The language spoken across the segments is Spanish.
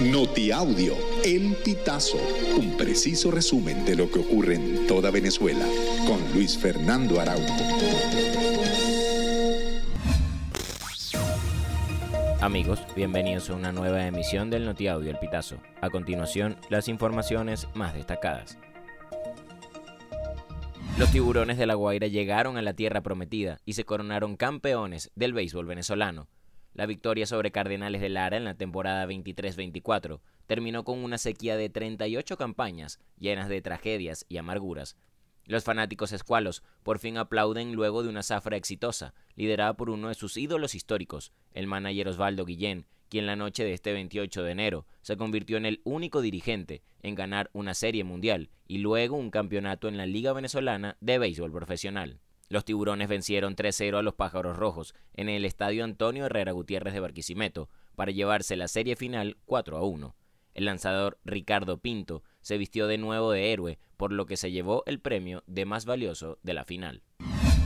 Notiaudio, El Pitazo, un preciso resumen de lo que ocurre en toda Venezuela, con Luis Fernando Araújo. Amigos, bienvenidos a una nueva emisión del Notiaudio El Pitazo. A continuación, las informaciones más destacadas. Los tiburones de La Guaira llegaron a la tierra prometida y se coronaron campeones del béisbol venezolano. La victoria sobre Cardenales de Lara en la temporada 23-24 terminó con una sequía de 38 campañas llenas de tragedias y amarguras. Los fanáticos escualos por fin aplauden luego de una zafra exitosa, liderada por uno de sus ídolos históricos, el manager Osvaldo Guillén, quien la noche de este 28 de enero se convirtió en el único dirigente en ganar una serie mundial y luego un campeonato en la Liga Venezolana de Béisbol Profesional. Los tiburones vencieron 3-0 a los pájaros rojos en el estadio Antonio Herrera Gutiérrez de Barquisimeto para llevarse la serie final 4-1. El lanzador Ricardo Pinto se vistió de nuevo de héroe, por lo que se llevó el premio de más valioso de la final.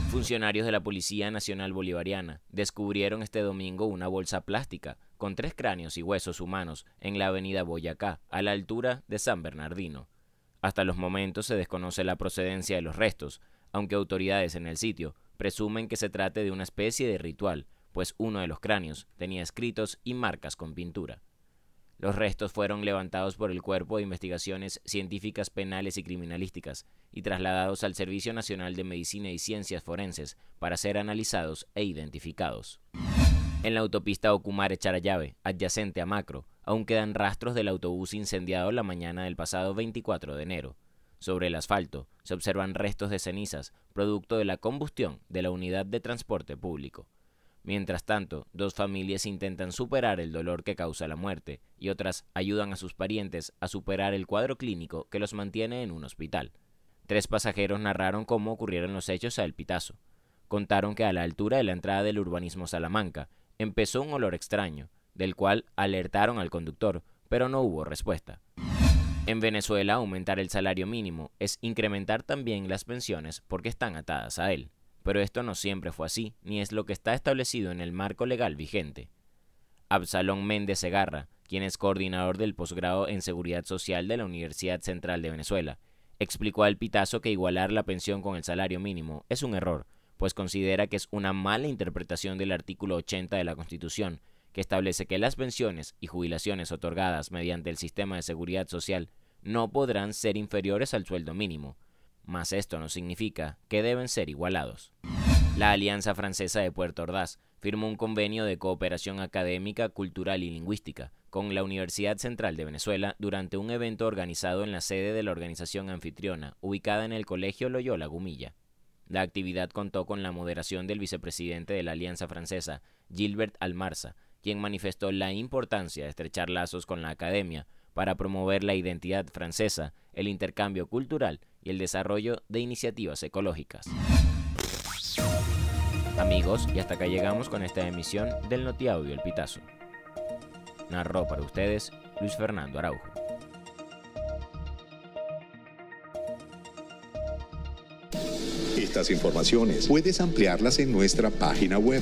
Funcionarios de la Policía Nacional Bolivariana descubrieron este domingo una bolsa plástica con tres cráneos y huesos humanos en la avenida Boyacá, a la altura de San Bernardino. Hasta los momentos se desconoce la procedencia de los restos, aunque autoridades en el sitio presumen que se trate de una especie de ritual, pues uno de los cráneos tenía escritos y marcas con pintura. Los restos fueron levantados por el Cuerpo de Investigaciones Científicas Penales y Criminalísticas y trasladados al Servicio Nacional de Medicina y Ciencias Forenses para ser analizados e identificados. En la autopista Ocumare-Charayave, adyacente a Macro, aún quedan rastros del autobús incendiado la mañana del pasado 24 de enero. Sobre el asfalto se observan restos de cenizas, producto de la combustión de la unidad de transporte público. Mientras tanto, dos familias intentan superar el dolor que causa la muerte y otras ayudan a sus parientes a superar el cuadro clínico que los mantiene en un hospital. Tres pasajeros narraron cómo ocurrieron los hechos a El Pitazo. Contaron que a la altura de la entrada del urbanismo Salamanca empezó un olor extraño, del cual alertaron al conductor, pero no hubo respuesta. En Venezuela, aumentar el salario mínimo es incrementar también las pensiones porque están atadas a él pero esto no siempre fue así, ni es lo que está establecido en el marco legal vigente. Absalón Méndez Segarra, quien es coordinador del posgrado en Seguridad Social de la Universidad Central de Venezuela, explicó al Pitazo que igualar la pensión con el salario mínimo es un error, pues considera que es una mala interpretación del artículo 80 de la Constitución, que establece que las pensiones y jubilaciones otorgadas mediante el sistema de seguridad social no podrán ser inferiores al sueldo mínimo, mas esto no significa que deben ser igualados. La Alianza Francesa de Puerto Ordaz firmó un convenio de cooperación académica, cultural y lingüística con la Universidad Central de Venezuela durante un evento organizado en la sede de la organización anfitriona, ubicada en el Colegio Loyola Gumilla. La actividad contó con la moderación del vicepresidente de la Alianza Francesa, Gilbert Almarza, quien manifestó la importancia de estrechar lazos con la academia para promover la identidad francesa, el intercambio cultural y el desarrollo de iniciativas ecológicas. Amigos, y hasta acá llegamos con esta emisión del Notiaudio El Pitazo. Narró para ustedes Luis Fernando Araujo. Estas informaciones puedes ampliarlas en nuestra página web